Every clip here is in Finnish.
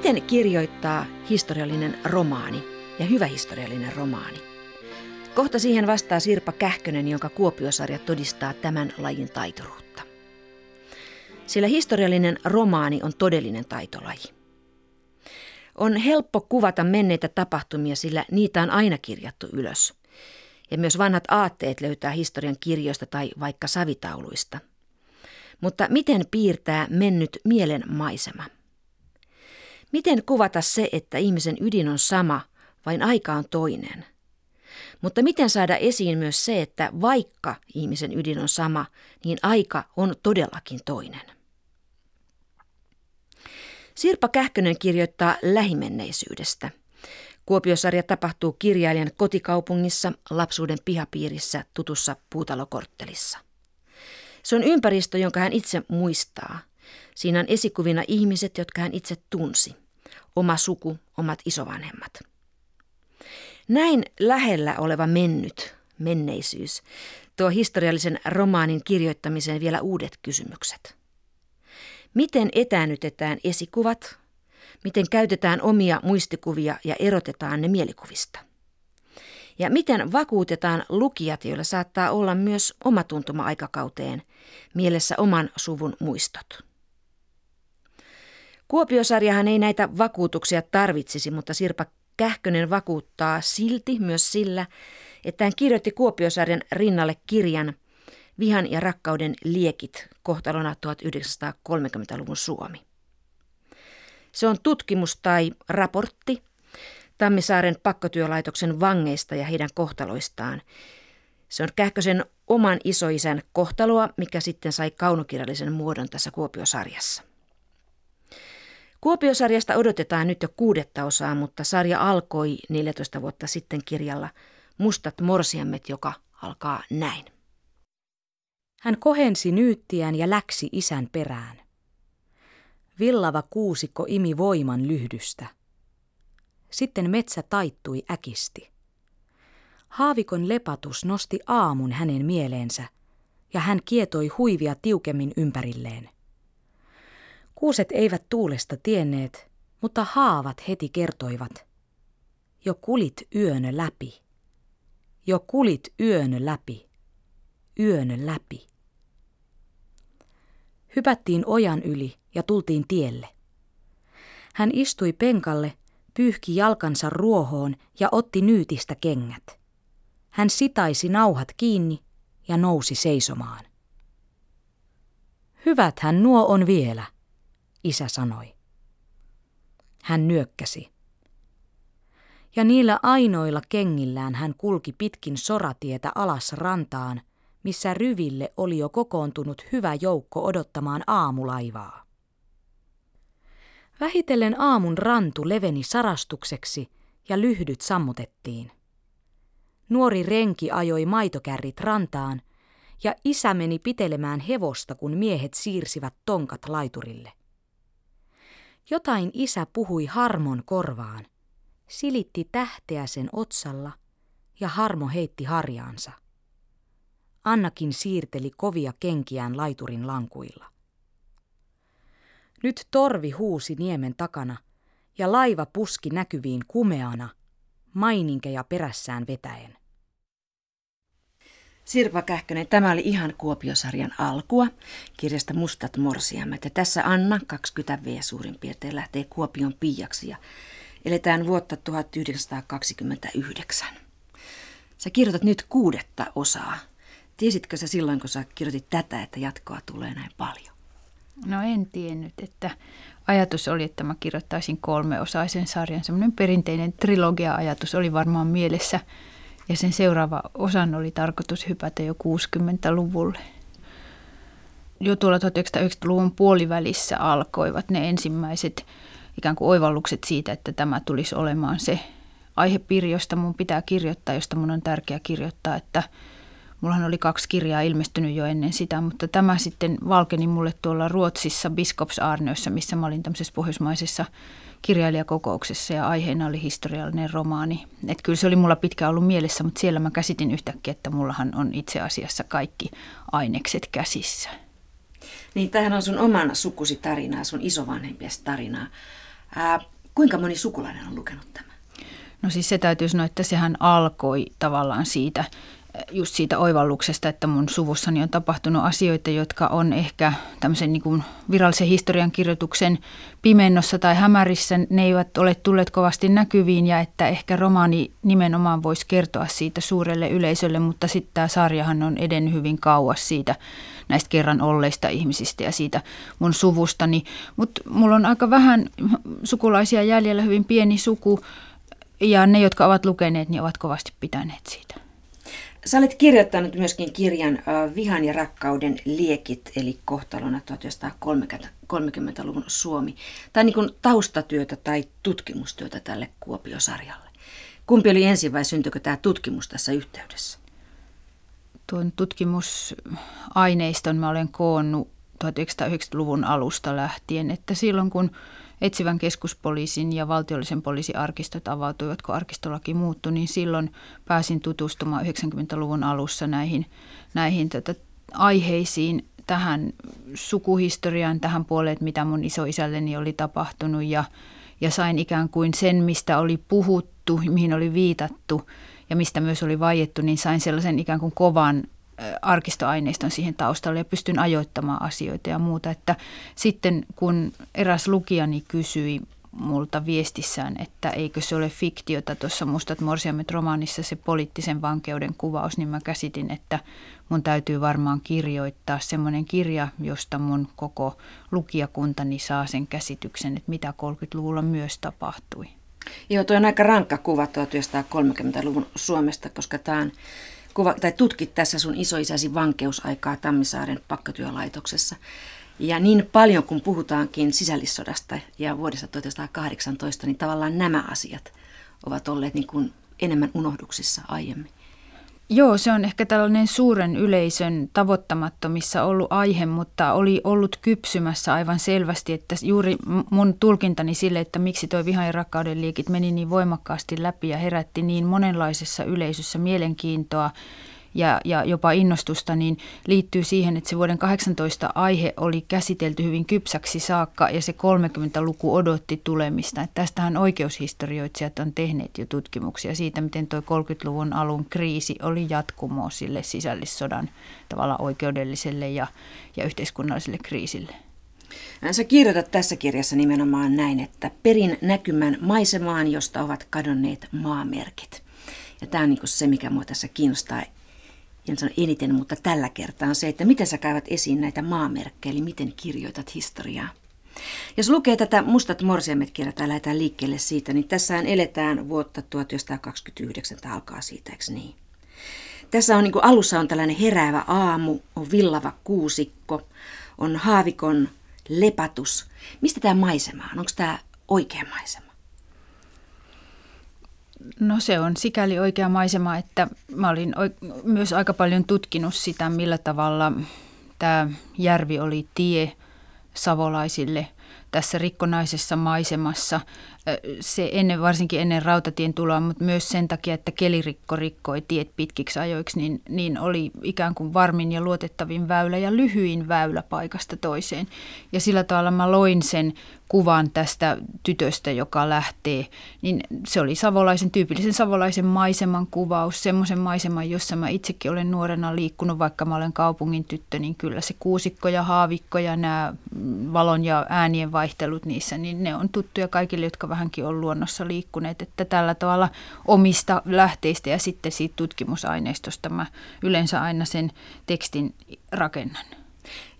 Miten kirjoittaa historiallinen romaani ja hyvä historiallinen romaani? Kohta siihen vastaa Sirpa Kähkönen, jonka Kuopiosarja todistaa tämän lajin taitoruutta. Sillä historiallinen romaani on todellinen taitolaji. On helppo kuvata menneitä tapahtumia, sillä niitä on aina kirjattu ylös. Ja myös vanhat aatteet löytää historian kirjoista tai vaikka savitauluista. Mutta miten piirtää mennyt mielen maisema? Miten kuvata se, että ihmisen ydin on sama, vain aika on toinen? Mutta miten saada esiin myös se, että vaikka ihmisen ydin on sama, niin aika on todellakin toinen? Sirpa Kähkönen kirjoittaa lähimenneisyydestä. Kuopiosarja tapahtuu kirjailijan kotikaupungissa lapsuuden pihapiirissä tutussa puutalokorttelissa. Se on ympäristö, jonka hän itse muistaa. Siinä on esikuvina ihmiset, jotka hän itse tunsi. Oma suku, omat isovanhemmat. Näin lähellä oleva mennyt, menneisyys, tuo historiallisen romaanin kirjoittamiseen vielä uudet kysymykset. Miten etäännytetään esikuvat? Miten käytetään omia muistikuvia ja erotetaan ne mielikuvista? Ja miten vakuutetaan lukijat, joilla saattaa olla myös oma tuntuma aikakauteen, mielessä oman suvun muistot? Kuopiosarjahan ei näitä vakuutuksia tarvitsisi, mutta Sirpa Kähkönen vakuuttaa silti myös sillä, että hän kirjoitti Kuopiosarjan rinnalle kirjan Vihan ja rakkauden liekit kohtalona 1930-luvun Suomi. Se on tutkimus tai raportti Tammisaaren pakkotyölaitoksen vangeista ja heidän kohtaloistaan. Se on Kähkösen oman isoisän kohtaloa, mikä sitten sai kaunokirjallisen muodon tässä Kuopiosarjassa. Kuopiosarjasta odotetaan nyt jo kuudetta osaa, mutta sarja alkoi 14 vuotta sitten kirjalla Mustat morsiammet, joka alkaa näin. Hän kohensi nyyttiään ja läksi isän perään. Villava kuusikko imi voiman lyhdystä. Sitten metsä taittui äkisti. Haavikon lepatus nosti aamun hänen mieleensä, ja hän kietoi huivia tiukemmin ympärilleen. Kuuset eivät tuulesta tienneet, mutta haavat heti kertoivat. Jo kulit yönö läpi. Jo kulit yönö läpi. Yönö läpi. Hypättiin ojan yli ja tultiin tielle. Hän istui penkalle, pyyhki jalkansa ruohoon ja otti nyytistä kengät. Hän sitaisi nauhat kiinni ja nousi seisomaan. Hyvät hän nuo on vielä, isä sanoi. Hän nyökkäsi. Ja niillä ainoilla kengillään hän kulki pitkin soratietä alas rantaan, missä ryville oli jo kokoontunut hyvä joukko odottamaan aamulaivaa. Vähitellen aamun rantu leveni sarastukseksi ja lyhdyt sammutettiin. Nuori renki ajoi maitokärrit rantaan ja isä meni pitelemään hevosta, kun miehet siirsivät tonkat laiturille. Jotain isä puhui Harmon korvaan, silitti tähteä sen otsalla ja Harmo heitti harjaansa. Annakin siirteli kovia kenkiään laiturin lankuilla. Nyt torvi huusi niemen takana ja laiva puski näkyviin kumeana, maininkeja perässään vetäen. Sirpa Kähkönen, tämä oli ihan Kuopiosarjan alkua kirjasta Mustat morsiamet. Ja tässä Anna, 20 V suurin piirtein, lähtee Kuopion piiaksi ja eletään vuotta 1929. Sä kirjoitat nyt kuudetta osaa. Tiesitkö sä silloin, kun sä kirjoitit tätä, että jatkoa tulee näin paljon? No en tiennyt, että ajatus oli, että mä kirjoittaisin kolmeosaisen sarjan. Semmoinen perinteinen trilogia-ajatus oli varmaan mielessä – ja sen seuraava osan oli tarkoitus hypätä jo 60-luvulle. Jo tuolla 1990-luvun puolivälissä alkoivat ne ensimmäiset ikään kuin oivallukset siitä, että tämä tulisi olemaan se aihepiiri, josta mun pitää kirjoittaa, josta mun on tärkeää kirjoittaa, että Mullahan oli kaksi kirjaa ilmestynyt jo ennen sitä, mutta tämä sitten valkeni mulle tuolla Ruotsissa Biskops Arnössä, missä mä olin tämmöisessä pohjoismaisessa kirjailijakokouksessa ja aiheena oli historiallinen romaani. Et kyllä se oli mulla pitkään ollut mielessä, mutta siellä mä käsitin yhtäkkiä, että mullahan on itse asiassa kaikki ainekset käsissä. Niin, tämähän on sun oman sukusi tarinaa, sun isovanhempies tarinaa. Ää, kuinka moni sukulainen on lukenut tämän? No siis se täytyy sanoa, että sehän alkoi tavallaan siitä, just siitä oivalluksesta, että mun suvussani on tapahtunut asioita, jotka on ehkä tämmöisen niin kuin virallisen historian kirjoituksen pimennossa tai hämärissä. Ne eivät ole tulleet kovasti näkyviin ja että ehkä romaani nimenomaan voisi kertoa siitä suurelle yleisölle, mutta sitten tämä sarjahan on edennyt hyvin kauas siitä näistä kerran olleista ihmisistä ja siitä mun suvustani. Mutta mulla on aika vähän sukulaisia jäljellä, hyvin pieni suku ja ne, jotka ovat lukeneet, niin ovat kovasti pitäneet siitä. Sä olet kirjoittanut myöskin kirjan Vihan ja rakkauden liekit, eli kohtalona 1930-luvun Suomi. Tämä on niin taustatyötä tai tutkimustyötä tälle Kuopiosarjalle. Kumpi oli ensin vai syntyykö tämä tutkimus tässä yhteydessä? Tuon tutkimusaineiston mä olen koonnut 1990-luvun alusta lähtien, että silloin kun etsivän keskuspoliisin ja valtiollisen poliisiarkistot avautuivat, kun arkistolaki muuttui, niin silloin pääsin tutustumaan 90-luvun alussa näihin, näihin tätä aiheisiin, tähän sukuhistoriaan, tähän puoleen, mitä mun isoisälleni oli tapahtunut ja, ja sain ikään kuin sen, mistä oli puhuttu, mihin oli viitattu ja mistä myös oli vaiettu, niin sain sellaisen ikään kuin kovan arkistoaineiston siihen taustalle ja pystyn ajoittamaan asioita ja muuta. Että sitten kun eräs lukijani kysyi multa viestissään, että eikö se ole fiktiota tuossa Mustat morsiamet romaanissa se poliittisen vankeuden kuvaus, niin mä käsitin, että mun täytyy varmaan kirjoittaa semmoinen kirja, josta mun koko lukijakuntani saa sen käsityksen, että mitä 30-luvulla myös tapahtui. Joo, tuo on aika rankka kuva 1930-luvun Suomesta, koska tämä on kuva, tai tutkit tässä sun isoisäsi vankeusaikaa Tammisaaren pakkatyölaitoksessa. Ja niin paljon kun puhutaankin sisällissodasta ja vuodesta 1918, niin tavallaan nämä asiat ovat olleet niin kuin enemmän unohduksissa aiemmin. Joo, se on ehkä tällainen suuren yleisön tavoittamattomissa ollut aihe, mutta oli ollut kypsymässä aivan selvästi, että juuri mun tulkintani sille, että miksi tuo vihan ja rakkauden liikit meni niin voimakkaasti läpi ja herätti niin monenlaisessa yleisössä mielenkiintoa ja, ja jopa innostusta, niin liittyy siihen, että se vuoden 18 aihe oli käsitelty hyvin kypsäksi saakka ja se 30-luku odotti tulemista. Että tästähän oikeushistorioitsijat on tehneet jo tutkimuksia siitä, miten tuo 30-luvun alun kriisi oli jatkumo sille sisällissodan tavalla oikeudelliselle ja, ja yhteiskunnalliselle kriisille. Sä kirjoitat tässä kirjassa nimenomaan näin, että perin näkymän maisemaan, josta ovat kadonneet maamerkit. Ja tämä on niin se, mikä mua tässä kiinnostaa en sano eniten, mutta tällä kertaa on se, että miten sä käyvät esiin näitä maamerkkejä, eli miten kirjoitat historiaa. Jos lukee tätä Mustat morsiamet kirjaa lähdetään liikkeelle siitä, niin tässähän eletään vuotta 1929, tämä alkaa siitä, eikö niin? Tässä on niin kuin alussa on tällainen heräävä aamu, on villava kuusikko, on haavikon lepatus. Mistä tämä maisema on? Onko tämä oikea maisema? No se on sikäli oikea maisema, että mä olin myös aika paljon tutkinut sitä, millä tavalla tämä järvi oli tie savolaisille tässä rikkonaisessa maisemassa se ennen, varsinkin ennen rautatien tuloa, mutta myös sen takia, että kelirikko rikkoi tiet pitkiksi ajoiksi, niin, niin oli ikään kuin varmin ja luotettavin väylä ja lyhyin väylä paikasta toiseen. Ja sillä tavalla mä loin sen kuvan tästä tytöstä, joka lähtee, niin se oli savolaisen, tyypillisen savolaisen maiseman kuvaus, semmoisen maiseman, jossa mä itsekin olen nuorena liikkunut, vaikka mä olen kaupungin tyttö, niin kyllä se kuusikko ja haavikko ja nämä valon ja äänien vaihtelut niissä, niin ne on tuttuja kaikille, jotka vähänkin on luonnossa liikkuneet, että tällä tavalla omista lähteistä ja sitten siitä tutkimusaineistosta mä yleensä aina sen tekstin rakennan.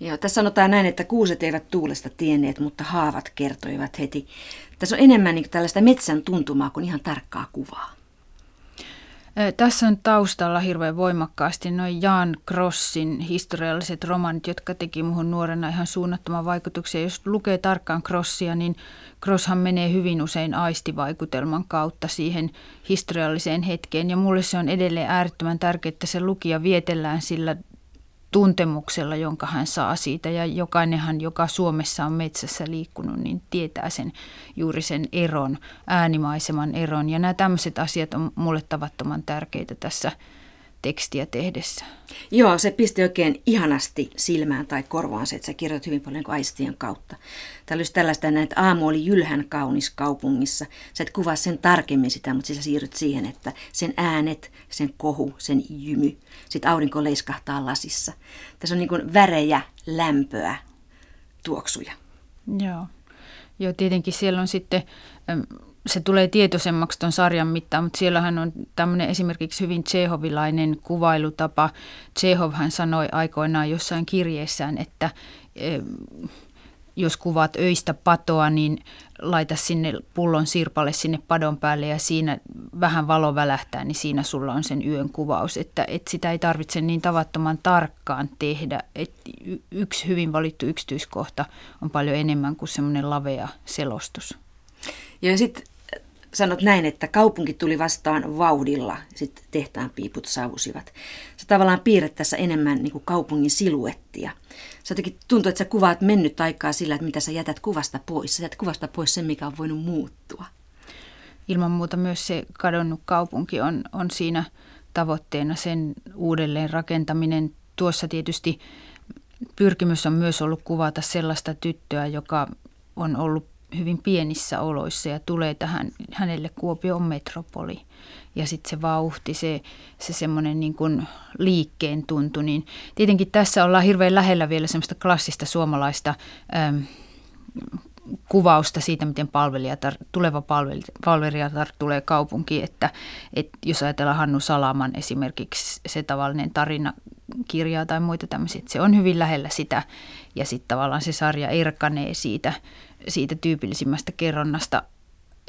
Joo, tässä sanotaan näin, että kuuset eivät tuulesta tienneet, mutta haavat kertoivat heti. Tässä on enemmän niin tällaista metsän tuntumaa kuin ihan tarkkaa kuvaa. Tässä on taustalla hirveän voimakkaasti noin Jan Crossin historialliset romanit, jotka teki muuhun nuorena ihan suunnattoman vaikutuksia. Jos lukee tarkkaan Crossia, niin Crosshan menee hyvin usein aistivaikutelman kautta siihen historialliseen hetkeen. Ja mulle se on edelleen äärettömän tärkeää, että se lukija vietellään sillä tuntemuksella, jonka hän saa siitä. Ja jokainenhan, joka Suomessa on metsässä liikkunut, niin tietää sen juuri sen eron, äänimaiseman eron. Ja nämä tämmöiset asiat on mulle tavattoman tärkeitä tässä, tekstiä tehdessä. Joo, se pisti oikein ihanasti silmään tai korvaan se, että sä kirjoitat hyvin paljon niin aistien kautta. Täällä olisi tällaista, että aamu oli jylhän kaunis kaupungissa. Sä et kuvaa sen tarkemmin sitä, mutta sä siirryt siihen, että sen äänet, sen kohu, sen jymy. Sitten aurinko leiskahtaa lasissa. Tässä on niin kuin värejä, lämpöä, tuoksuja. Joo. Joo, tietenkin siellä on sitten se tulee tietoisemmaksi tuon sarjan mittaan, mutta siellähän on tämmöinen esimerkiksi hyvin Tsehovilainen kuvailutapa. Tsehovhan sanoi aikoinaan jossain kirjeessään, että jos kuvaat öistä patoa, niin laita sinne pullon sirpalle sinne padon päälle ja siinä vähän valo välähtää, niin siinä sulla on sen yön kuvaus. Että, että sitä ei tarvitse niin tavattoman tarkkaan tehdä. Että yksi hyvin valittu yksityiskohta on paljon enemmän kuin semmoinen lavea selostus. Ja sitten sanot näin, että kaupunki tuli vastaan vauhdilla, sitten tehtaan piiput savusivat. Sä tavallaan piirret tässä enemmän niin kuin kaupungin siluettia. Sä jotenkin tuntuu, että sä kuvaat mennyt aikaa sillä, että mitä sä jätät kuvasta pois. Sä jätät kuvasta pois sen, mikä on voinut muuttua. Ilman muuta myös se kadonnut kaupunki on, on siinä tavoitteena sen uudelleen rakentaminen. Tuossa tietysti pyrkimys on myös ollut kuvata sellaista tyttöä, joka on ollut hyvin pienissä oloissa ja tulee tähän, hänelle Kuopio on metropoli. Ja sitten se vauhti, se, se semmoinen niin kuin liikkeen tuntu, niin tietenkin tässä ollaan hirveän lähellä vielä semmoista klassista suomalaista äm, kuvausta siitä, miten palvelijatar, tuleva palvelijatar tulee kaupunkiin, että, että jos ajatellaan Hannu Salaman esimerkiksi se tavallinen tarina kirjaa tai muita tämmöisiä, se on hyvin lähellä sitä ja sitten tavallaan se sarja erkanee siitä, siitä tyypillisimmästä kerronnasta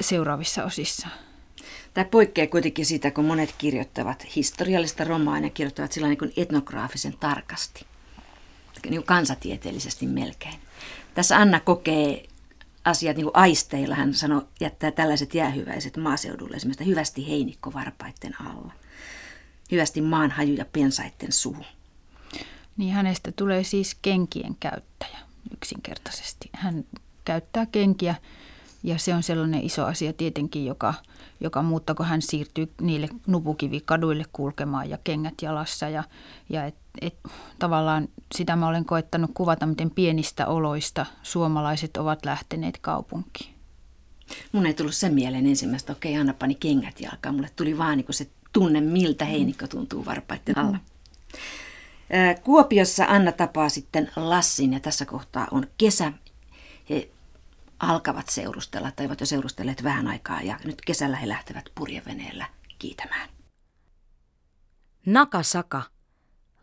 seuraavissa osissa. Tämä poikkeaa kuitenkin siitä, kun monet kirjoittavat historiallista romaania, kirjoittavat sillä niin etnograafisen tarkasti, niin kansatieteellisesti melkein. Tässä Anna kokee asiat niin aisteilla. Hän sanoi, jättää tällaiset jäähyväiset maaseudulle, esimerkiksi hyvästi heinikko varpaitten alla. Hyvästi maanhaju ja pensaitten suhu. Niin hänestä tulee siis kenkien käyttäjä yksinkertaisesti. Hän käyttää kenkiä ja se on sellainen iso asia tietenkin, joka, joka muuttaa, kun hän siirtyy niille nupukivikaduille kulkemaan ja kengät jalassa. Ja, ja et, et, tavallaan sitä mä olen koettanut kuvata, miten pienistä oloista suomalaiset ovat lähteneet kaupunkiin. Mun ei tullut sen mieleen ensimmäistä, okei okay, Anna pani kengät jalkaan. Mulle tuli vaan niin se tunne, miltä heinikko tuntuu varpaiden alla. Kuopiossa Anna tapaa sitten Lassin ja tässä kohtaa on kesä. He alkavat seurustella tai ovat jo seurustelleet vähän aikaa ja nyt kesällä he lähtevät purjeveneellä kiitämään. Nakasaka,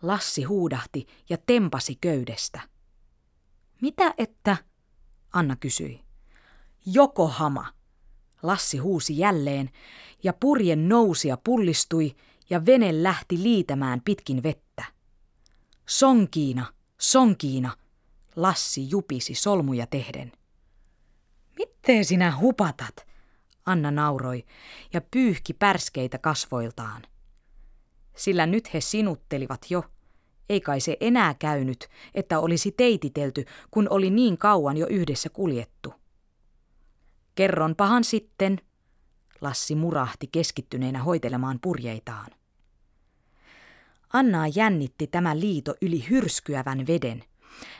Lassi huudahti ja tempasi köydestä. Mitä että? Anna kysyi. Jokohama. Lassi huusi jälleen ja purje nousi ja pullistui ja vene lähti liitämään pitkin vettä. Sonkiina, sonkiina, Lassi jupisi solmuja tehden. Miten sinä hupatat? Anna nauroi ja pyyhki pärskeitä kasvoiltaan. Sillä nyt he sinuttelivat jo. Ei kai se enää käynyt, että olisi teititelty, kun oli niin kauan jo yhdessä kuljettu. Kerronpahan sitten, Lassi murahti keskittyneenä hoitelemaan purjeitaan. Annaa jännitti tämä liito yli hyrskyävän veden,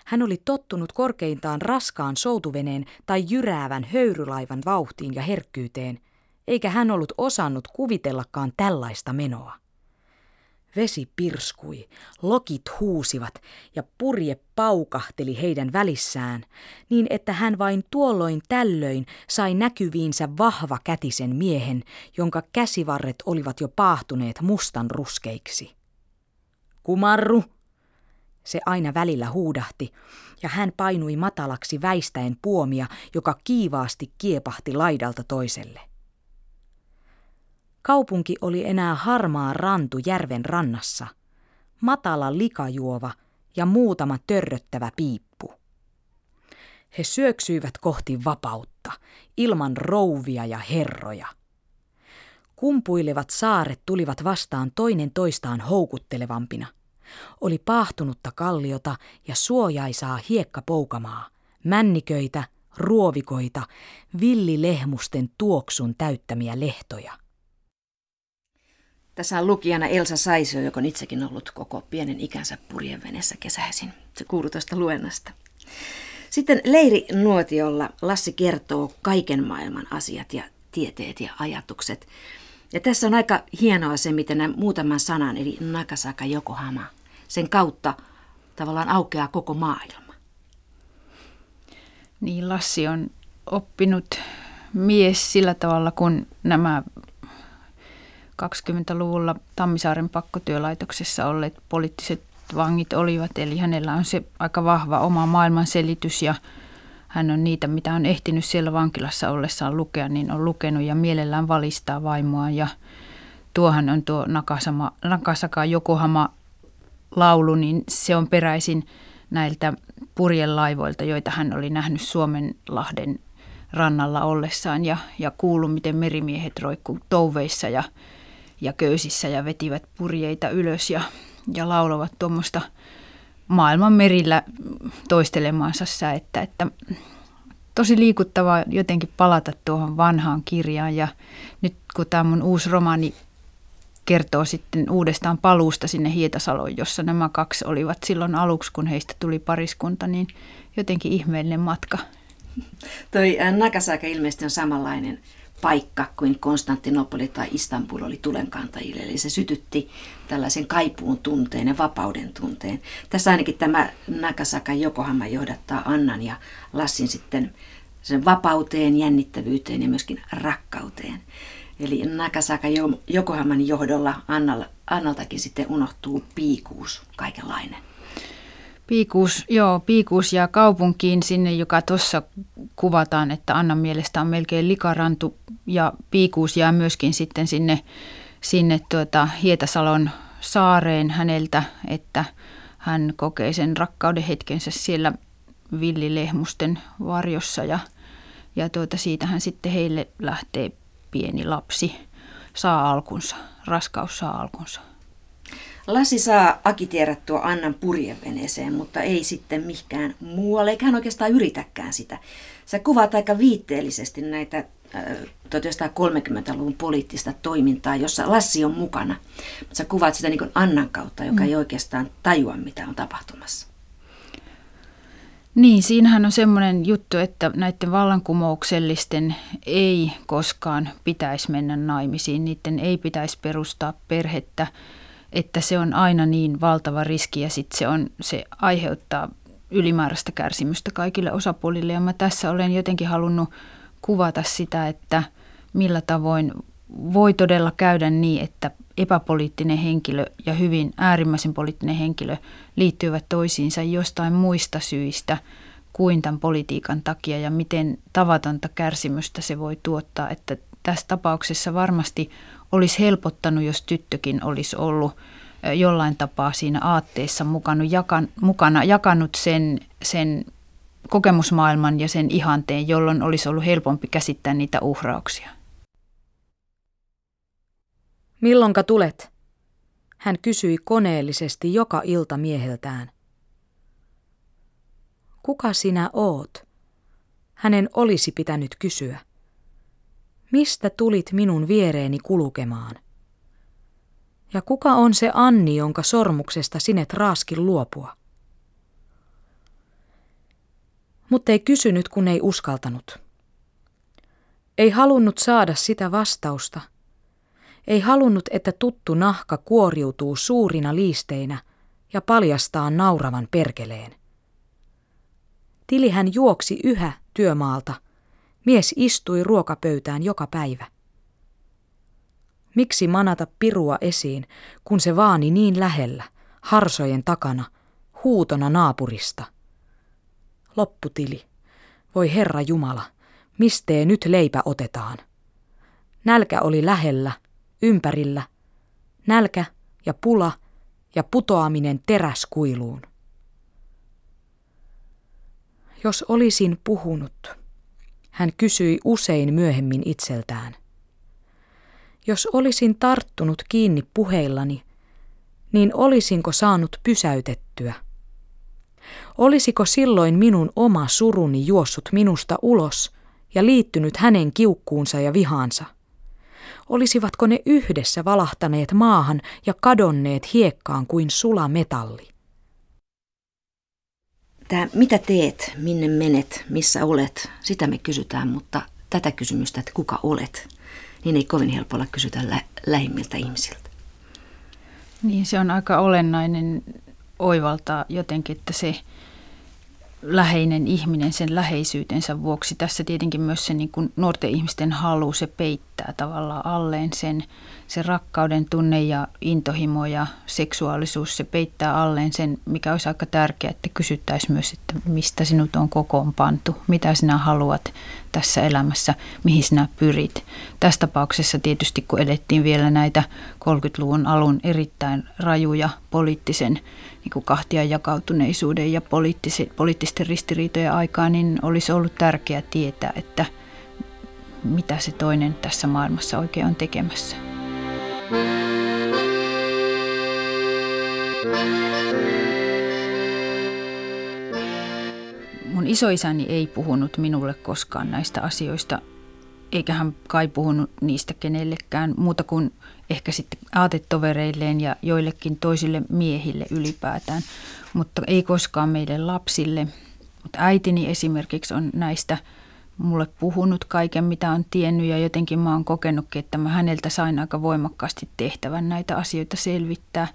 hän oli tottunut korkeintaan raskaan soutuveneen tai jyräävän höyrylaivan vauhtiin ja herkkyyteen, eikä hän ollut osannut kuvitellakaan tällaista menoa. Vesi pirskui, lokit huusivat ja purje paukahteli heidän välissään, niin että hän vain tuolloin tällöin sai näkyviinsä vahva kätisen miehen, jonka käsivarret olivat jo paahtuneet mustan ruskeiksi. Kumarru, se aina välillä huudahti, ja hän painui matalaksi väistäen puomia, joka kiivaasti kiepahti laidalta toiselle. Kaupunki oli enää harmaa rantu järven rannassa, matala likajuova ja muutama törröttävä piippu. He syöksyivät kohti vapautta, ilman rouvia ja herroja. Kumpuilevat saaret tulivat vastaan toinen toistaan houkuttelevampina – oli paahtunutta kalliota ja suojaisaa hiekkapoukamaa, männiköitä, ruovikoita, villilehmusten tuoksun täyttämiä lehtoja. Tässä on lukijana Elsa Saisio, joka on itsekin ollut koko pienen ikänsä purjeveneessä kesäisin. Se kuuluu tuosta luennasta. Sitten Leiri Nuotiolla Lassi kertoo kaiken maailman asiat ja tieteet ja ajatukset. Ja tässä on aika hienoa se, miten muutaman sanan, eli Nakasaka Yokohama, sen kautta tavallaan aukeaa koko maailma. Niin, Lassi on oppinut mies sillä tavalla, kun nämä 20-luvulla Tammisaaren pakkotyölaitoksessa olleet poliittiset vangit olivat. Eli hänellä on se aika vahva oma maailmanselitys ja hän on niitä, mitä on ehtinyt siellä vankilassa ollessaan lukea, niin on lukenut ja mielellään valistaa vaimoa. Ja tuohan on tuo Nakasama, Nakasaka Yokohama laulu, niin se on peräisin näiltä purjelaivoilta, joita hän oli nähnyt Suomenlahden rannalla ollessaan ja, ja kuullut, miten merimiehet roikkuu touveissa ja, ja köysissä ja vetivät purjeita ylös ja, ja laulavat tuommoista maailman merillä toistelemaansa säettä, että tosi liikuttavaa jotenkin palata tuohon vanhaan kirjaan. Ja nyt kun tämä mun uusi romaani kertoo sitten uudestaan paluusta sinne Hietasaloon, jossa nämä kaksi olivat silloin aluksi, kun heistä tuli pariskunta, niin jotenkin ihmeellinen matka. Toi Nagasaka ilmeisesti on samanlainen paikka kuin Konstantinopoli tai Istanbul oli tulenkantajille. Eli se sytytti tällaisen kaipuun tunteen ja vapauden tunteen. Tässä ainakin tämä Nagasaka Jokohama johdattaa Annan ja Lassin sitten sen vapauteen, jännittävyyteen ja myöskin rakkauteen. Eli Nagasaka Jokohaman johdolla Annalla, Annaltakin sitten unohtuu piikuus, kaikenlainen. Piikuus, joo, piikuus ja kaupunkiin sinne, joka tuossa kuvataan, että Annan mielestä on melkein likarantu ja piikuus jää myöskin sitten sinne, sinne tuota Hietasalon saareen häneltä, että hän kokee sen rakkauden hetkensä siellä villilehmusten varjossa ja, ja tuota, siitä hän sitten heille lähtee pieni lapsi, saa alkunsa, raskaus saa alkunsa. Lassi saa akitierattua Annan purjeveneeseen, mutta ei sitten mihinkään muualle, eikä hän oikeastaan yritäkään sitä. Sä kuvaat aika viitteellisesti näitä 1930-luvun äh, poliittista toimintaa, jossa Lassi on mukana. Mutta sä kuvaat sitä niin Annan kautta, joka ei mm. oikeastaan tajua, mitä on tapahtumassa. Niin, siinähän on semmoinen juttu, että näiden vallankumouksellisten ei koskaan pitäisi mennä naimisiin, niiden ei pitäisi perustaa perhettä, että se on aina niin valtava riski ja sitten se, on, se aiheuttaa ylimääräistä kärsimystä kaikille osapuolille. Ja mä tässä olen jotenkin halunnut kuvata sitä, että millä tavoin voi todella käydä niin, että epäpoliittinen henkilö ja hyvin äärimmäisen poliittinen henkilö liittyvät toisiinsa jostain muista syistä kuin tämän politiikan takia ja miten tavatonta kärsimystä se voi tuottaa. Että tässä tapauksessa varmasti olisi helpottanut, jos tyttökin olisi ollut jollain tapaa siinä aatteessa mukana, jakan, mukana jakanut sen, sen kokemusmaailman ja sen ihanteen, jolloin olisi ollut helpompi käsittää niitä uhrauksia. Milloinka tulet? Hän kysyi koneellisesti joka ilta mieheltään. Kuka sinä oot? Hänen olisi pitänyt kysyä. Mistä tulit minun viereeni kulkemaan? Ja kuka on se Anni, jonka sormuksesta sinet raaskin luopua? Mutta ei kysynyt, kun ei uskaltanut. Ei halunnut saada sitä vastausta – ei halunnut, että tuttu nahka kuoriutuu suurina liisteinä ja paljastaa nauravan perkeleen. Tilihän juoksi yhä työmaalta. Mies istui ruokapöytään joka päivä. Miksi manata pirua esiin, kun se vaani niin lähellä, harsojen takana, huutona naapurista? Lopputili. Voi Herra Jumala, mistee nyt leipä otetaan? Nälkä oli lähellä, ympärillä, nälkä ja pula ja putoaminen teräskuiluun. Jos olisin puhunut, hän kysyi usein myöhemmin itseltään. Jos olisin tarttunut kiinni puheillani, niin olisinko saanut pysäytettyä? Olisiko silloin minun oma suruni juossut minusta ulos ja liittynyt hänen kiukkuunsa ja vihaansa? Olisivatko ne yhdessä valahtaneet maahan ja kadonneet hiekkaan kuin sulametalli? Tämä, mitä teet, minne menet, missä olet, sitä me kysytään, mutta tätä kysymystä, että kuka olet, niin ei kovin helpolla kysytä lä- lähimmiltä ihmisiltä. Niin se on aika olennainen oivaltaa jotenkin, että se läheinen ihminen sen läheisyytensä vuoksi. Tässä tietenkin myös se niin kuin nuorten ihmisten halu, se peittää tavallaan alleen sen, se rakkauden tunne ja intohimo ja seksuaalisuus, se peittää alleen sen, mikä olisi aika tärkeää, että kysyttäisiin myös, että mistä sinut on kokoon pantu, mitä sinä haluat tässä elämässä, mihin sinä pyrit. Tässä tapauksessa tietysti, kun edettiin vielä näitä 30-luvun alun erittäin rajuja poliittisen niin kuin kahtia jakautuneisuuden ja poliittisten ristiriitojen aikaa, niin olisi ollut tärkeää tietää, että mitä se toinen tässä maailmassa oikein on tekemässä. Mun isoisäni ei puhunut minulle koskaan näistä asioista, eikä hän kai puhunut niistä kenellekään muuta kuin ehkä sitten aatetovereilleen ja joillekin toisille miehille ylipäätään, mutta ei koskaan meille lapsille. Mutta äitini esimerkiksi on näistä mulle puhunut kaiken, mitä on tiennyt ja jotenkin mä oon kokenutkin, että mä häneltä sain aika voimakkaasti tehtävän näitä asioita selvittää.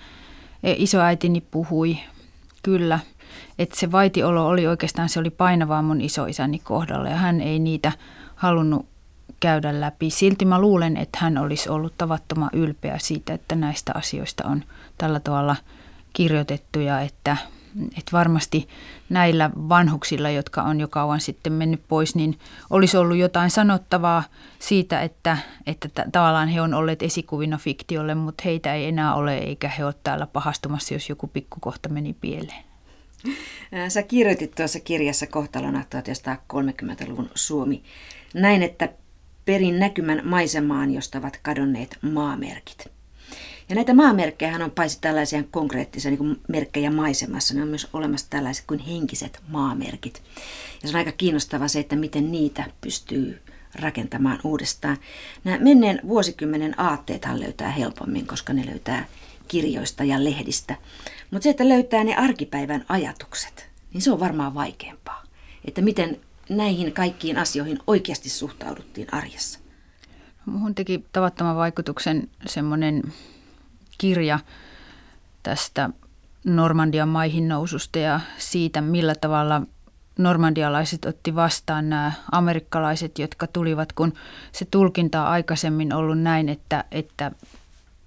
E, isoäitini puhui, kyllä, että se vaitiolo oli oikeastaan, se oli painavaa mun isoisäni kohdalla ja hän ei niitä halunnut käydä läpi. Silti mä luulen, että hän olisi ollut tavattoman ylpeä siitä, että näistä asioista on tällä tavalla kirjoitettu ja että, että varmasti näillä vanhuksilla, jotka on jo kauan sitten mennyt pois, niin olisi ollut jotain sanottavaa siitä, että, että t- tavallaan he on olleet esikuvina fiktiolle, mutta heitä ei enää ole eikä he ole täällä pahastumassa, jos joku pikkukohta meni pieleen. Sä kirjoitit tuossa kirjassa kohtalona 1930-luvun Suomi näin, että perin näkymän maisemaan, josta ovat kadonneet maamerkit. Ja näitä maamerkkejä on paitsi tällaisia konkreettisia niin merkkejä maisemassa, ne on myös olemassa tällaiset kuin henkiset maamerkit. Ja se on aika kiinnostavaa se, että miten niitä pystyy rakentamaan uudestaan. Nämä menneen vuosikymmenen aatteethan löytää helpommin, koska ne löytää kirjoista ja lehdistä. Mutta se, että löytää ne arkipäivän ajatukset, niin se on varmaan vaikeampaa. Että miten näihin kaikkiin asioihin oikeasti suhtauduttiin arjessa? Muhun teki tavattoman vaikutuksen semmoinen kirja tästä Normandian maihin noususta ja siitä, millä tavalla normandialaiset otti vastaan nämä amerikkalaiset, jotka tulivat, kun se tulkinta on aikaisemmin ollut näin, että, että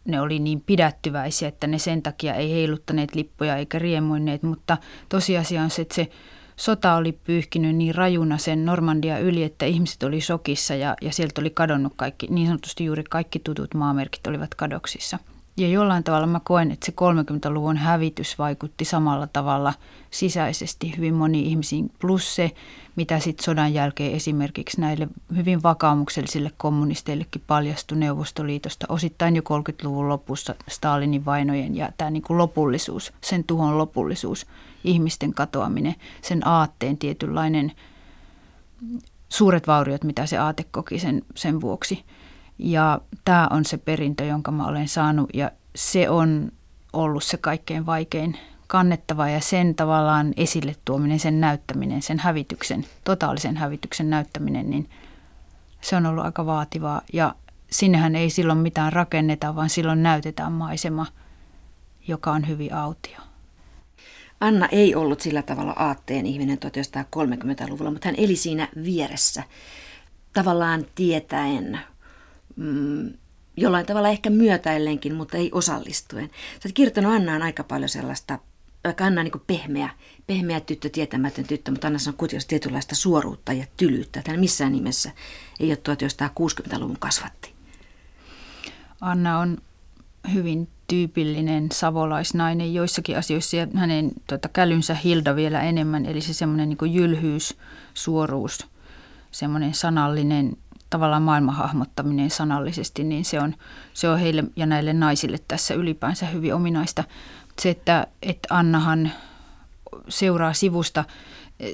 ne oli niin pidättyväisiä, että ne sen takia ei heiluttaneet lippuja eikä riemuinneet, mutta tosiasia on se, että se sota oli pyyhkinyt niin rajuna sen Normandia yli, että ihmiset oli sokissa ja, ja sieltä oli kadonnut kaikki, niin sanotusti juuri kaikki tutut maamerkit olivat kadoksissa. Ja jollain tavalla mä koen, että se 30-luvun hävitys vaikutti samalla tavalla sisäisesti hyvin moniin ihmisiin, plus se, mitä sitten sodan jälkeen esimerkiksi näille hyvin vakaumuksellisille kommunisteillekin paljastui Neuvostoliitosta, osittain jo 30-luvun lopussa Stalinin vainojen ja tämä niin lopullisuus, sen tuhon lopullisuus – ihmisten katoaminen, sen aatteen tietynlainen suuret vauriot, mitä se aate koki sen, sen vuoksi. Ja tämä on se perintö, jonka mä olen saanut ja se on ollut se kaikkein vaikein kannettava ja sen tavallaan esille tuominen, sen näyttäminen, sen hävityksen, totaalisen hävityksen näyttäminen, niin se on ollut aika vaativaa. Ja sinnehän ei silloin mitään rakenneta, vaan silloin näytetään maisema, joka on hyvin autio. Anna ei ollut sillä tavalla aatteen ihminen 1930-luvulla, mutta hän eli siinä vieressä tavallaan tietäen, mm, jollain tavalla ehkä myötäillenkin, mutta ei osallistuen. Sä oot kirjoittanut Annaan aika paljon sellaista, vaikka Anna on niin pehmeä, pehmeä tyttö, tietämätön tyttö, mutta Anna on kuitenkin tietynlaista suoruutta ja tylyyttä. Hän missään nimessä ei ole 1960-luvun kasvatti. Anna on hyvin tyypillinen savolaisnainen joissakin asioissa ja hänen tota, kälynsä Hilda vielä enemmän, eli se semmoinen niin jylhyys, suoruus, semmoinen sanallinen tavallaan maailman hahmottaminen sanallisesti, niin se on, se on heille ja näille naisille tässä ylipäänsä hyvin ominaista. Se, että, että Annahan seuraa sivusta,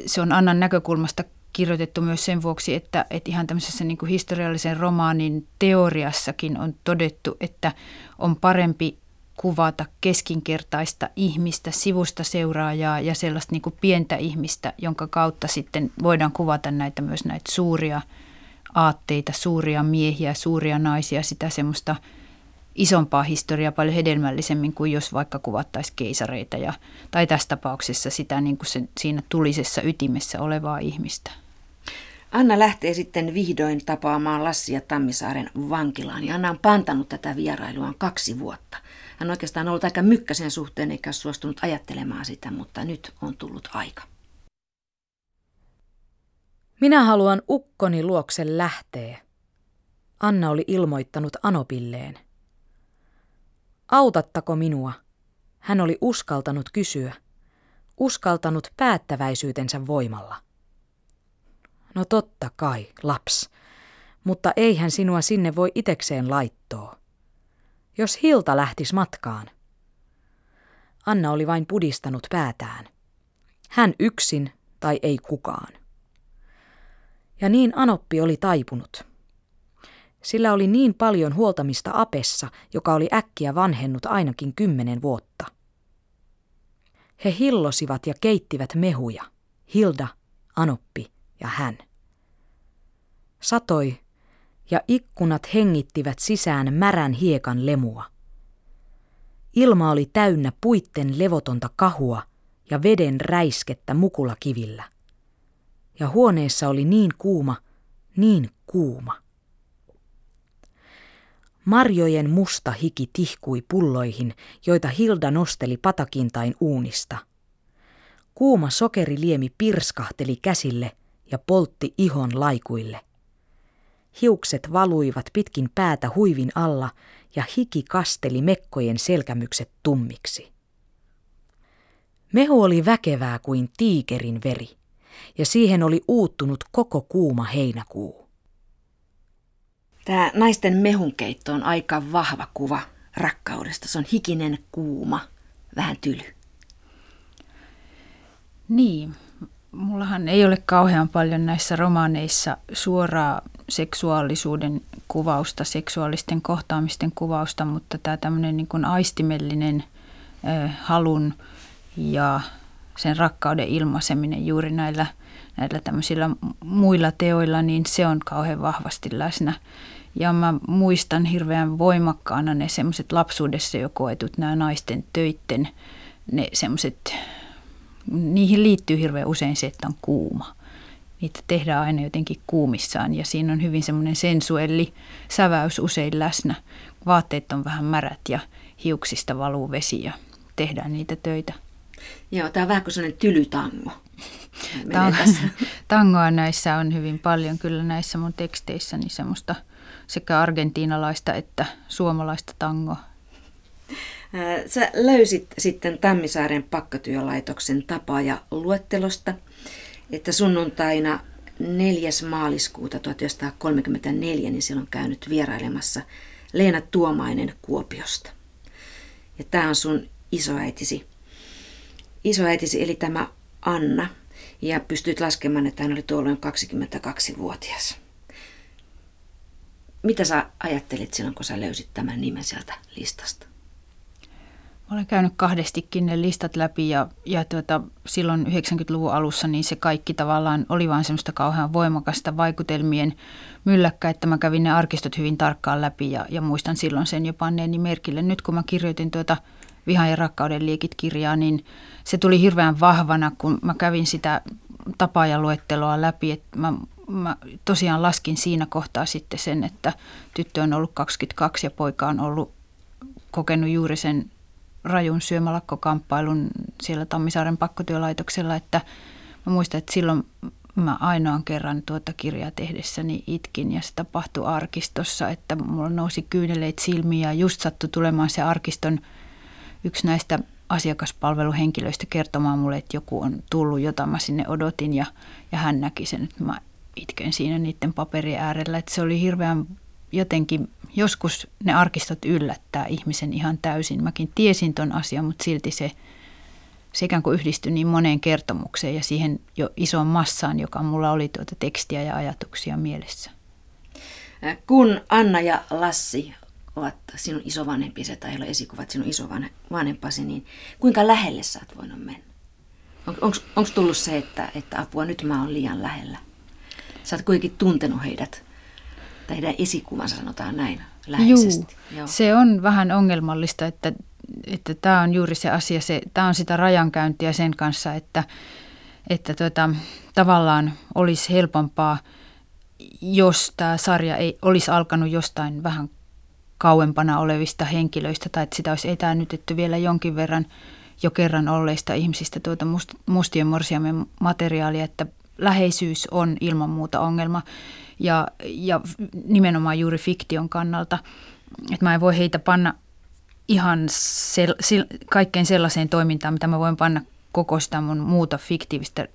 se on Annan näkökulmasta kirjoitettu myös sen vuoksi, että, että ihan tämmöisessä niin kuin historiallisen romaanin teoriassakin on todettu, että on parempi kuvata keskinkertaista ihmistä, sivusta seuraajaa ja sellaista niin kuin pientä ihmistä, jonka kautta sitten voidaan kuvata näitä myös näitä suuria aatteita, suuria miehiä, suuria naisia, sitä semmoista isompaa historiaa paljon hedelmällisemmin kuin jos vaikka kuvattaisiin keisareita ja, tai tässä tapauksessa sitä niin kuin sen, siinä tulisessa ytimessä olevaa ihmistä. Anna lähtee sitten vihdoin tapaamaan Lassia Tammisaaren vankilaan ja Anna on pantanut tätä vierailuaan kaksi vuotta. Hän oikeastaan ollut aika mykkäsen suhteen eikä suostunut ajattelemaan sitä, mutta nyt on tullut aika. Minä haluan ukkoni luokse lähteä. Anna oli ilmoittanut Anopilleen. Autattako minua? Hän oli uskaltanut kysyä, uskaltanut päättäväisyytensä voimalla. No totta kai, laps, mutta eihän sinua sinne voi itekseen laittoa. Jos Hilta lähtis matkaan. Anna oli vain pudistanut päätään. Hän yksin tai ei kukaan. Ja niin Anoppi oli taipunut. Sillä oli niin paljon huoltamista apessa, joka oli äkkiä vanhennut ainakin kymmenen vuotta. He hillosivat ja keittivät mehuja, Hilda, Anoppi ja hän. Satoi, ja ikkunat hengittivät sisään märän hiekan lemua. Ilma oli täynnä puitten levotonta kahua ja veden räiskettä mukulakivillä. Ja huoneessa oli niin kuuma, niin kuuma. Marjojen musta hiki tihkui pulloihin, joita Hilda nosteli patakintain uunista. Kuuma sokeriliemi pirskahteli käsille ja poltti ihon laikuille. Hiukset valuivat pitkin päätä huivin alla ja hiki kasteli mekkojen selkämykset tummiksi. Mehu oli väkevää kuin tiikerin veri, ja siihen oli uuttunut koko kuuma heinäkuu. Tämä naisten mehunkeitto on aika vahva kuva rakkaudesta. Se on hikinen, kuuma, vähän tyly. Niin, mullahan ei ole kauhean paljon näissä romaaneissa suoraa seksuaalisuuden kuvausta, seksuaalisten kohtaamisten kuvausta, mutta tämä tämmöinen niin kuin aistimellinen äh, halun ja sen rakkauden ilmaiseminen juuri näillä, näillä tämmöisillä muilla teoilla, niin se on kauhean vahvasti läsnä. Ja mä muistan hirveän voimakkaana ne semmoiset lapsuudessa jo koetut nämä naisten töitten, ne semmoiset, niihin liittyy hirveän usein se, että on kuuma. Niitä tehdään aina jotenkin kuumissaan ja siinä on hyvin semmoinen sensuelli säväys usein läsnä. Vaatteet on vähän märät ja hiuksista valuu vesi ja tehdään niitä töitä. Joo, tämä on vähän kuin sellainen tylytango. Tangoa näissä on hyvin paljon kyllä näissä mun teksteissä, niin semmoista – sekä argentiinalaista että suomalaista tangoa. Sä löysit sitten Tammisaaren pakkatyölaitoksen tapaa ja luettelosta, että sunnuntaina 4. maaliskuuta 1934, niin silloin käynyt vierailemassa Leena Tuomainen Kuopiosta. Ja tämä on sun isoäitisi, isoäitisi eli tämä Anna. Ja pystyt laskemaan, että hän oli tuolloin 22-vuotias. Mitä sä ajattelit silloin, kun sä löysit tämän nimen sieltä listasta? Mä olen käynyt kahdestikin ne listat läpi ja, ja tuota, silloin 90-luvun alussa niin se kaikki tavallaan oli vain semmoista kauhean voimakasta vaikutelmien mylläkkä, että mä kävin ne arkistot hyvin tarkkaan läpi ja, ja muistan silloin sen jo panneeni merkille. Nyt kun mä kirjoitin tuota Vihan ja rakkauden liekit kirjaa, niin se tuli hirveän vahvana, kun mä kävin sitä tapaajaluetteloa läpi, että mä mä tosiaan laskin siinä kohtaa sitten sen, että tyttö on ollut 22 ja poika on ollut kokenut juuri sen rajun syömälakkokamppailun siellä Tammisaaren pakkotyölaitoksella, että mä muistan, että silloin mä ainoan kerran tuota kirjaa tehdessäni itkin ja se tapahtui arkistossa, että mulla nousi kyyneleet silmiä ja just sattui tulemaan se arkiston yksi näistä asiakaspalveluhenkilöistä kertomaan mulle, että joku on tullut, jota mä sinne odotin ja, ja hän näki sen, että mä itken siinä niiden paperien äärellä. Että se oli hirveän jotenkin, joskus ne arkistot yllättää ihmisen ihan täysin. Mäkin tiesin ton asian, mutta silti se, se ikään kuin yhdistyi niin moneen kertomukseen ja siihen jo isoon massaan, joka mulla oli tuota tekstiä ja ajatuksia mielessä. Kun Anna ja Lassi ovat sinun isovanhempisi tai heillä on esikuvat sinun isovanhempasi, niin kuinka lähelle sä oot voinut mennä? On, Onko tullut se, että, että apua nyt mä oon liian lähellä? Sä oot kuitenkin tuntenut heidät, tai heidän esikuvansa sanotaan näin, läheisesti. Juu, Joo. se on vähän ongelmallista, että että tämä on juuri se asia, se, tämä on sitä rajankäyntiä sen kanssa, että, että tuota, tavallaan olisi helpompaa, jos tämä sarja ei olisi alkanut jostain vähän kauempana olevista henkilöistä tai että sitä olisi etäännytetty vielä jonkin verran jo kerran olleista ihmisistä tuota must, mustien morsiamen materiaalia, että läheisyys on ilman muuta ongelma ja, ja nimenomaan juuri fiktion kannalta. Että mä en voi heitä panna ihan sel, sel, kaikkeen sellaiseen toimintaan, mitä mä voin panna koko sitä mun muuta fiktiivistä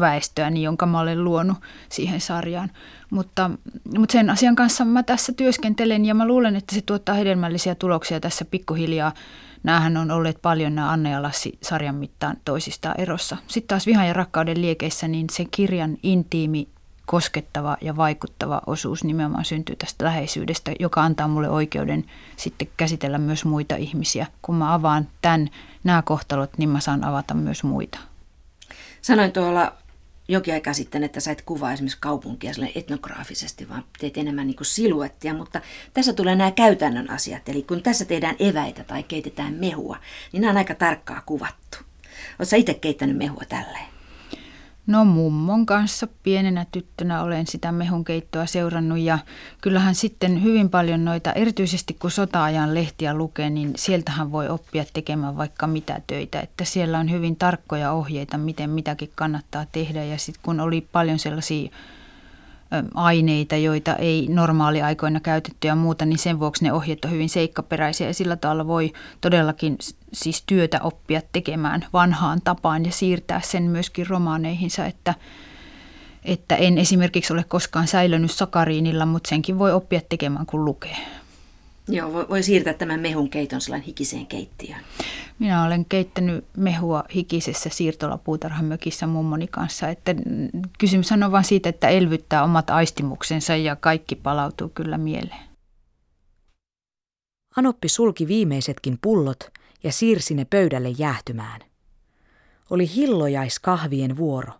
väestöä, niin jonka mä olen luonut siihen sarjaan. Mutta, mutta sen asian kanssa mä tässä työskentelen ja mä luulen, että se tuottaa hedelmällisiä tuloksia tässä pikkuhiljaa. Nämähän on olleet paljon nämä Anne ja Lassi sarjan mittaan toisistaan erossa. Sitten taas Vihan ja rakkauden liekeissä, niin se kirjan intiimi koskettava ja vaikuttava osuus nimenomaan syntyy tästä läheisyydestä, joka antaa mulle oikeuden sitten käsitellä myös muita ihmisiä. Kun mä avaan tämän, nämä kohtalot, niin mä saan avata myös muita. Sanoin tuolla jokin aika sitten, että sä et kuvaa esimerkiksi kaupunkia etnograafisesti, vaan teet enemmän niin siluettia, mutta tässä tulee nämä käytännön asiat. Eli kun tässä tehdään eväitä tai keitetään mehua, niin nämä on aika tarkkaa kuvattu. Oletko itse keittänyt mehua tälleen? No mummon kanssa pienenä tyttönä olen sitä mehunkeittoa seurannut ja kyllähän sitten hyvin paljon noita, erityisesti kun sota-ajan lehtiä lukee, niin sieltähän voi oppia tekemään vaikka mitä töitä. Että siellä on hyvin tarkkoja ohjeita, miten mitäkin kannattaa tehdä ja sitten kun oli paljon sellaisia aineita, joita ei normaaliaikoina käytetty ja muuta, niin sen vuoksi ne ohjeet on hyvin seikkaperäisiä ja sillä tavalla voi todellakin siis työtä oppia tekemään vanhaan tapaan ja siirtää sen myöskin romaaneihinsa, että, että en esimerkiksi ole koskaan säilönyt sakariinilla, mutta senkin voi oppia tekemään kun lukee. Joo, voi, voi siirtää tämän mehun keiton sellainen hikiseen keittiöön. Minä olen keittänyt mehua hikisessä siirtolapuutarhamökissä mummoni kanssa. Että kysymys on vain siitä, että elvyttää omat aistimuksensa ja kaikki palautuu kyllä mieleen. Anoppi sulki viimeisetkin pullot ja siirsi ne pöydälle jäähtymään. Oli hillojaiskahvien vuoro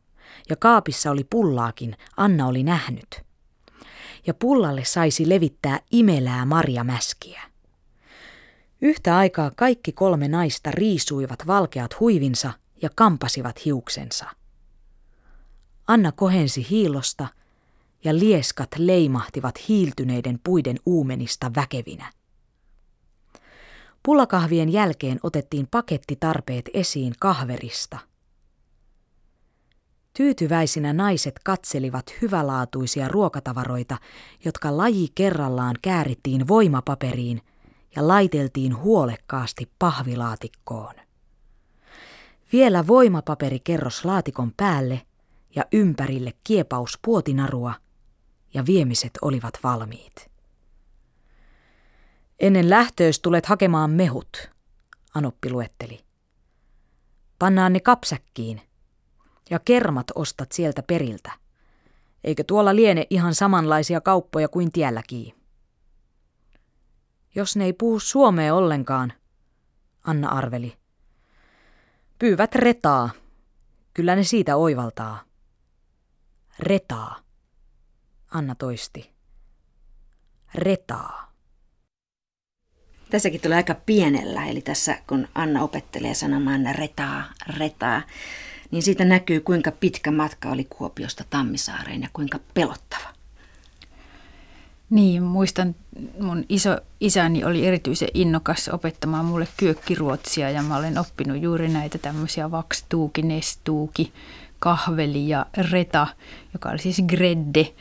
ja kaapissa oli pullaakin, Anna oli nähnyt. Ja pullalle saisi levittää imelää marjamäskiä. Yhtä aikaa kaikki kolme naista riisuivat valkeat huivinsa ja kampasivat hiuksensa. Anna kohensi hiilosta ja lieskat leimahtivat hiiltyneiden puiden uumenista väkevinä. Pullakahvien jälkeen otettiin pakettitarpeet esiin kahverista. Tyytyväisinä naiset katselivat hyvälaatuisia ruokatavaroita, jotka laji kerrallaan käärittiin voimapaperiin ja laiteltiin huolekkaasti pahvilaatikkoon. Vielä voimapaperikerros laatikon päälle ja ympärille kiepaus puotinarua ja viemiset olivat valmiit. Ennen lähtöös tulet hakemaan mehut, Anoppi luetteli. Pannaan ne kapsäkkiin ja kermat ostat sieltä periltä. Eikö tuolla liene ihan samanlaisia kauppoja kuin tielläkin? Jos ne ei puhu suomea ollenkaan, Anna arveli. Pyyvät retaa. Kyllä ne siitä oivaltaa. Retaa. Anna toisti. Retaa. Tässäkin tulee aika pienellä, eli tässä kun Anna opettelee sanomaan retaa, retaa, niin siitä näkyy kuinka pitkä matka oli Kuopiosta Tammisaareen ja kuinka pelottava. Niin, muistan mun iso isäni oli erityisen innokas opettamaan mulle kyökkiruotsia ja mä olen oppinut juuri näitä tämmöisiä vakstuuki, nestuuki, kahveli ja reta, joka oli siis gredde.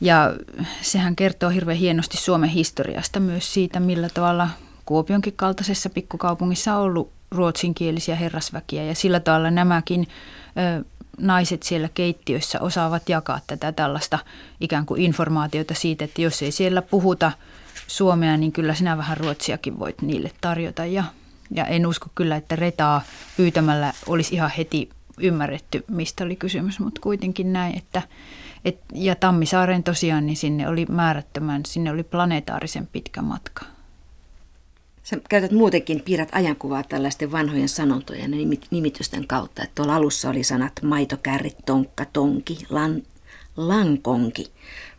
Ja sehän kertoo hirveän hienosti Suomen historiasta myös siitä, millä tavalla Kuopionkin kaltaisessa pikkukaupungissa on ollut ruotsinkielisiä herrasväkiä ja sillä tavalla nämäkin ö, naiset siellä keittiöissä osaavat jakaa tätä tällaista ikään kuin informaatiota siitä, että jos ei siellä puhuta suomea, niin kyllä sinä vähän ruotsiakin voit niille tarjota. Ja Ja en usko kyllä, että retaa pyytämällä olisi ihan heti ymmärretty, mistä oli kysymys, mutta kuitenkin näin, että et, ja Tammisaaren tosiaan, niin sinne oli määrättömän, sinne oli planetaarisen pitkä matka. Sä käytät muutenkin, piirrät ajankuvaa tällaisten vanhojen sanontojen ja nimitysten kautta. Että tuolla alussa oli sanat maitokärri, tonkka, tonki, lan, lankonki,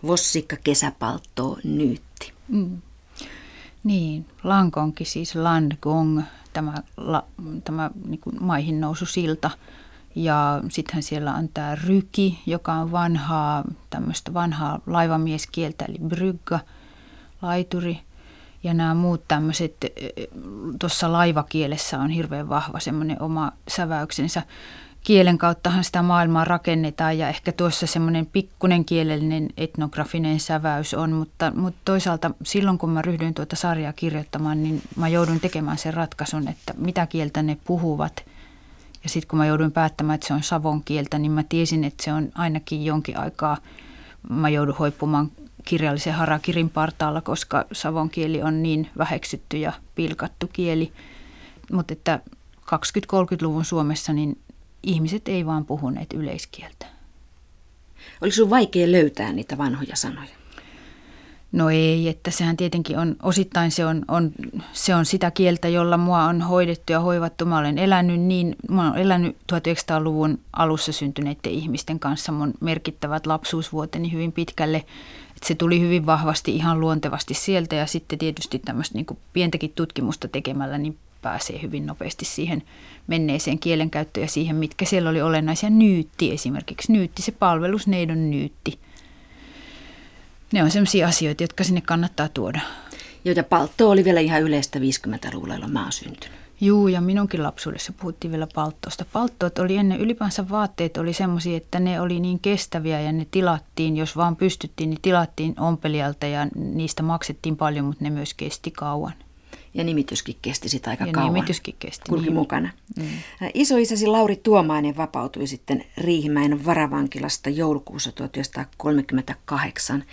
vossikka, kesäpaltto, nyytti. Mm. Niin, lankonki siis langong, tämä, la, tämä niin maihin nousu silta. Ja sittenhän siellä on tämä ryki, joka on vanhaa, tämmöistä vanhaa laivamieskieltä, eli brygga, laituri. Ja nämä muut tämmöiset, tuossa laivakielessä on hirveän vahva semmoinen oma säväyksensä. Kielen kauttahan sitä maailmaa rakennetaan ja ehkä tuossa semmoinen pikkunen kielellinen etnografinen säväys on, mutta, mutta toisaalta silloin kun mä ryhdyin tuota sarjaa kirjoittamaan, niin mä joudun tekemään sen ratkaisun, että mitä kieltä ne puhuvat – ja sitten kun mä jouduin päättämään, että se on savon kieltä, niin mä tiesin, että se on ainakin jonkin aikaa, mä joudun hoippumaan kirjallisen harakirin partaalla, koska savon kieli on niin väheksytty ja pilkattu kieli. Mutta että 20-30-luvun Suomessa niin ihmiset ei vaan puhuneet yleiskieltä. Oliko sinulla vaikea löytää niitä vanhoja sanoja? No ei, että sehän tietenkin on, osittain se on, on, se on sitä kieltä, jolla mua on hoidettu ja hoivattu. Mä olen elänyt niin, mä olen elänyt 1900-luvun alussa syntyneiden ihmisten kanssa mun merkittävät lapsuusvuoteni hyvin pitkälle. Että se tuli hyvin vahvasti ihan luontevasti sieltä ja sitten tietysti tämmöistä niin pientäkin tutkimusta tekemällä niin pääsee hyvin nopeasti siihen menneeseen kielenkäyttöön ja siihen, mitkä siellä oli olennaisia. Nyytti esimerkiksi, nyytti, se palvelusneidon nyytti – ne on sellaisia asioita, jotka sinne kannattaa tuoda. Joita paltto oli vielä ihan yleistä 50-luvulla, jolloin mä oon syntynyt. Juu, ja minunkin lapsuudessa puhuttiin vielä palttoosta. Palttoot oli ennen, ylipäänsä vaatteet oli semmoisia, että ne oli niin kestäviä ja ne tilattiin, jos vaan pystyttiin, niin tilattiin ompelijalta ja niistä maksettiin paljon, mutta ne myös kesti kauan. Ja nimityskin kesti sitä aika ja kauan. nimityskin kesti. Kulki niin. mukana. Mm. Isoisäsi Lauri Tuomainen vapautui sitten Riihimäen varavankilasta joulukuussa 1938.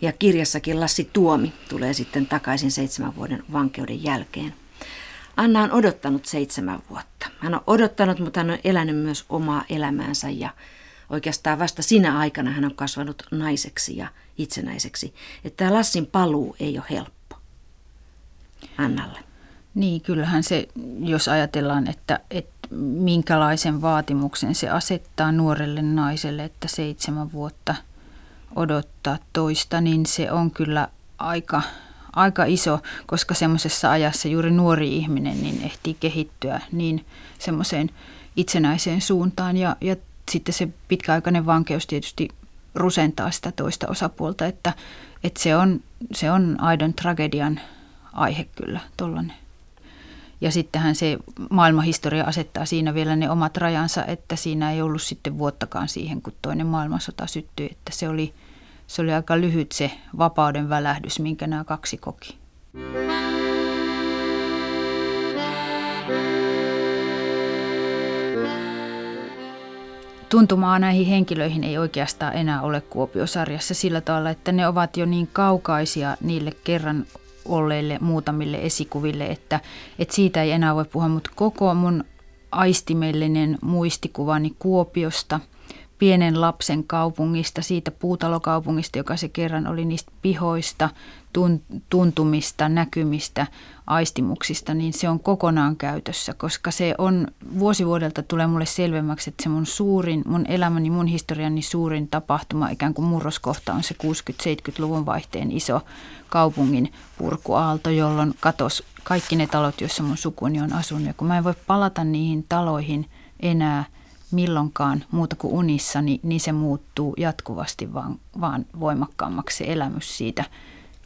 Ja kirjassakin Lassi Tuomi tulee sitten takaisin seitsemän vuoden vankeuden jälkeen. Anna on odottanut seitsemän vuotta. Hän on odottanut, mutta hän on elänyt myös omaa elämäänsä ja oikeastaan vasta sinä aikana hän on kasvanut naiseksi ja itsenäiseksi. Että tämä Lassin paluu ei ole helppo. Annalle? Niin, kyllähän se, jos ajatellaan, että, että minkälaisen vaatimuksen se asettaa nuorelle naiselle, että seitsemän vuotta odottaa toista, niin se on kyllä aika, aika iso, koska semmoisessa ajassa juuri nuori ihminen niin ehtii kehittyä niin semmoiseen itsenäiseen suuntaan ja, ja sitten se pitkäaikainen vankeus tietysti rusentaa sitä toista osapuolta, että, että se, on, se on aidon tragedian aihe kyllä tollainen. Ja sittenhän se maailmanhistoria asettaa siinä vielä ne omat rajansa, että siinä ei ollut sitten vuottakaan siihen, kun toinen maailmansota syttyi. Että se oli, se oli aika lyhyt se vapauden välähdys, minkä nämä kaksi koki. Tuntumaa näihin henkilöihin ei oikeastaan enää ole Kuopiosarjassa sillä tavalla, että ne ovat jo niin kaukaisia niille kerran olleille muutamille esikuville, että, että siitä ei enää voi puhua, mutta koko mun aistimellinen muistikuvani Kuopiosta, pienen lapsen kaupungista, siitä puutalokaupungista, joka se kerran oli niistä pihoista, tuntumista, näkymistä, aistimuksista, niin se on kokonaan käytössä, koska se on vuosivuodelta tulee mulle selvemmäksi, että se mun suurin, mun elämäni, mun historiani suurin tapahtuma, ikään kuin murroskohta on se 60-70-luvun vaihteen iso kaupungin purkuaalto, jolloin katos kaikki ne talot, joissa mun sukuni on asunut. Ja kun mä en voi palata niihin taloihin enää milloinkaan muuta kuin unissa, niin, niin se muuttuu jatkuvasti vaan, vaan voimakkaammaksi se elämys siitä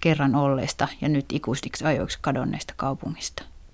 kerran olleesta ja nyt ikuisiksi ajoiksi kadonneesta kaupungista.